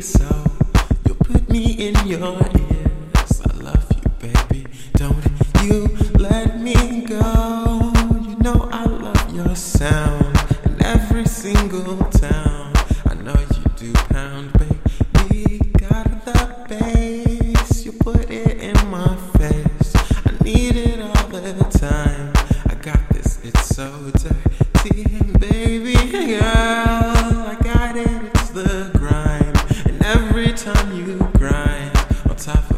so. You put me in your ears. I love you, baby. Don't you let me go. You know I love your sound in every single town. I know you do pound, baby. Got the bass. You put it in my face. I need it all the time. I got this. It's so dirty, baby. girl. time you grind on top of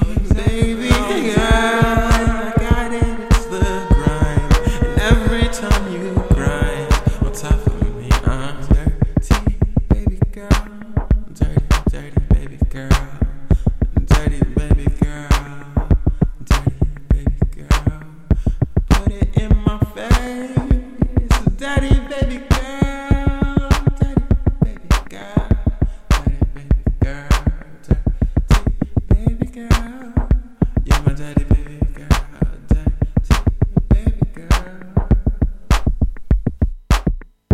Baby girl, I got it, it's the grind. And every time you girl. You're my daddy, baby.